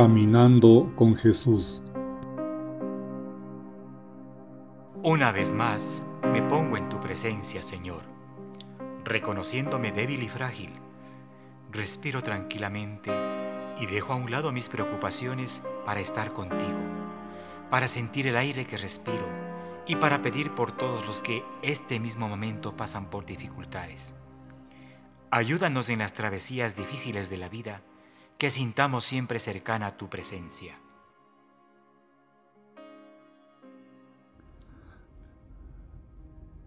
Caminando con Jesús. Una vez más me pongo en tu presencia, Señor, reconociéndome débil y frágil. Respiro tranquilamente y dejo a un lado mis preocupaciones para estar contigo, para sentir el aire que respiro y para pedir por todos los que este mismo momento pasan por dificultades. Ayúdanos en las travesías difíciles de la vida que sintamos siempre cercana tu presencia.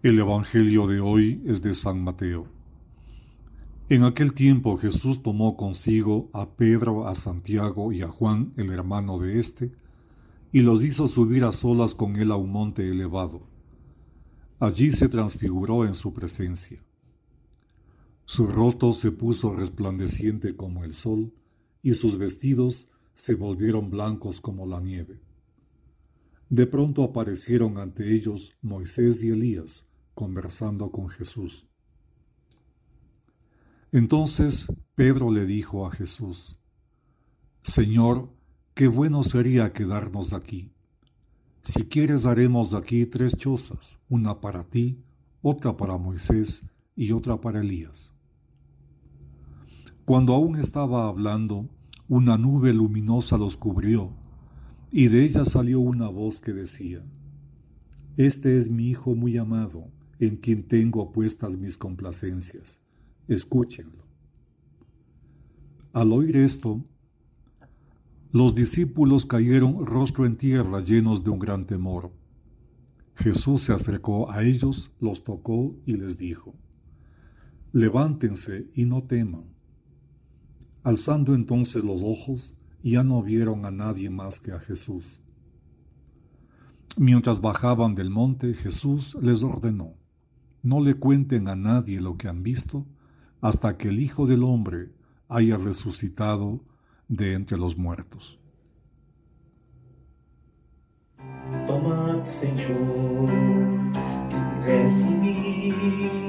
El Evangelio de hoy es de San Mateo. En aquel tiempo Jesús tomó consigo a Pedro, a Santiago y a Juan, el hermano de éste, y los hizo subir a solas con él a un monte elevado. Allí se transfiguró en su presencia. Su rostro se puso resplandeciente como el sol, y sus vestidos se volvieron blancos como la nieve. De pronto aparecieron ante ellos Moisés y Elías conversando con Jesús. Entonces Pedro le dijo a Jesús, Señor, qué bueno sería quedarnos aquí. Si quieres haremos aquí tres chozas, una para ti, otra para Moisés y otra para Elías. Cuando aún estaba hablando, una nube luminosa los cubrió, y de ella salió una voz que decía, Este es mi Hijo muy amado, en quien tengo puestas mis complacencias. Escúchenlo. Al oír esto, los discípulos cayeron rostro en tierra llenos de un gran temor. Jesús se acercó a ellos, los tocó y les dijo, Levántense y no teman. Alzando entonces los ojos, ya no vieron a nadie más que a Jesús. Mientras bajaban del monte, Jesús les ordenó, no le cuenten a nadie lo que han visto hasta que el Hijo del Hombre haya resucitado de entre los muertos. Tomad, Señor, y recibid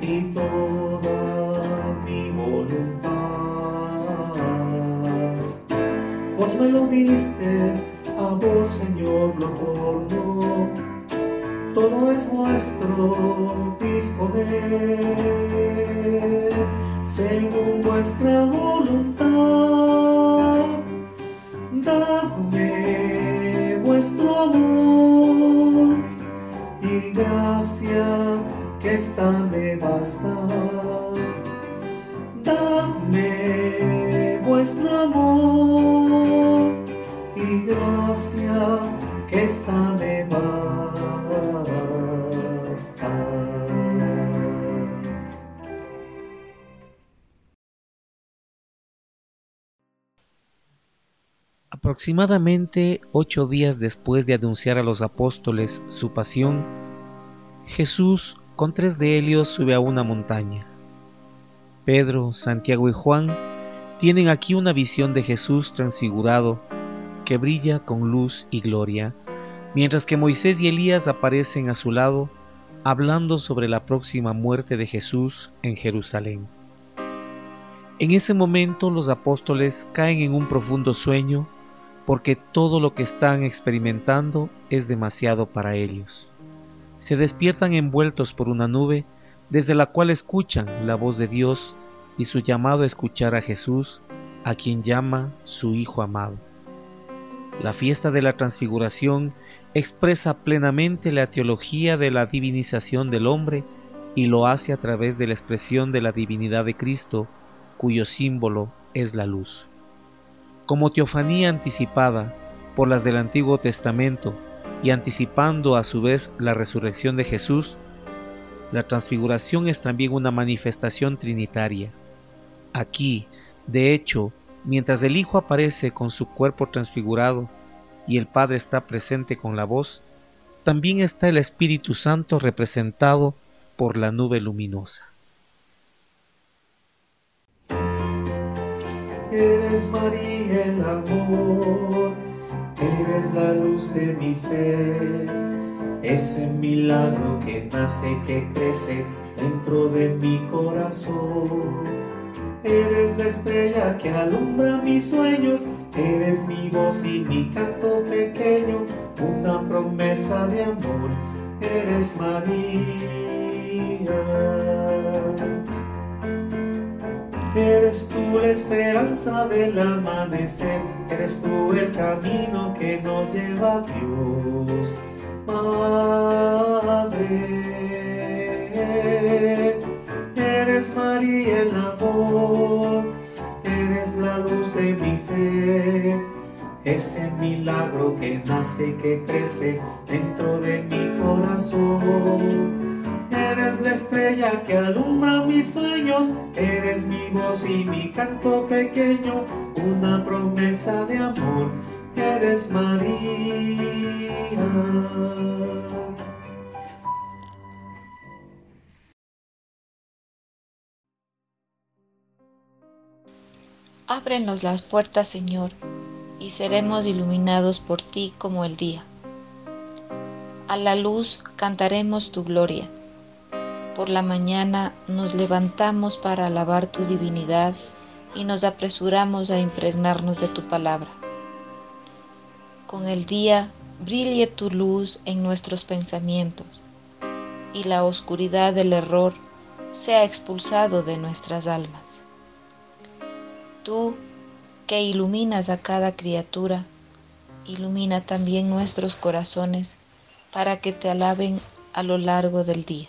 y toda mi voluntad. Vos me lo diste, a vos, Señor, lo torno. Todo es vuestro disponer según vuestra voluntad. Dadme vuestro amor y gracia que esta me basta. Dadme vuestro amor y gracia que esta me basta. Aproximadamente ocho días después de anunciar a los apóstoles su pasión, Jesús con tres de ellos sube a una montaña. Pedro, Santiago y Juan tienen aquí una visión de Jesús transfigurado que brilla con luz y gloria, mientras que Moisés y Elías aparecen a su lado hablando sobre la próxima muerte de Jesús en Jerusalén. En ese momento los apóstoles caen en un profundo sueño porque todo lo que están experimentando es demasiado para ellos. Se despiertan envueltos por una nube desde la cual escuchan la voz de Dios y su llamado a escuchar a Jesús, a quien llama su Hijo amado. La fiesta de la transfiguración expresa plenamente la teología de la divinización del hombre y lo hace a través de la expresión de la divinidad de Cristo, cuyo símbolo es la luz como teofanía anticipada por las del Antiguo Testamento y anticipando a su vez la resurrección de Jesús, la transfiguración es también una manifestación trinitaria. Aquí, de hecho, mientras el Hijo aparece con su cuerpo transfigurado y el Padre está presente con la voz, también está el Espíritu Santo representado por la nube luminosa. María el amor eres la luz de mi fe, ese milagro que nace, que crece dentro de mi corazón. Eres la estrella que alumbra mis sueños, eres mi voz y mi canto pequeño, una promesa de amor, eres María. Eres tú la esperanza del amanecer, eres tú el camino que nos lleva a Dios, Madre. Eres María el amor, eres la luz de mi fe, ese milagro que nace y que crece dentro de mi corazón. La estrella que alumbra mis sueños, eres mi voz y mi canto pequeño, una promesa de amor, eres María. Ábrenos las puertas, Señor, y seremos iluminados por ti como el día. A la luz cantaremos tu gloria por la mañana nos levantamos para alabar tu divinidad y nos apresuramos a impregnarnos de tu palabra. Con el día brille tu luz en nuestros pensamientos y la oscuridad del error sea expulsado de nuestras almas. Tú que iluminas a cada criatura, ilumina también nuestros corazones para que te alaben a lo largo del día.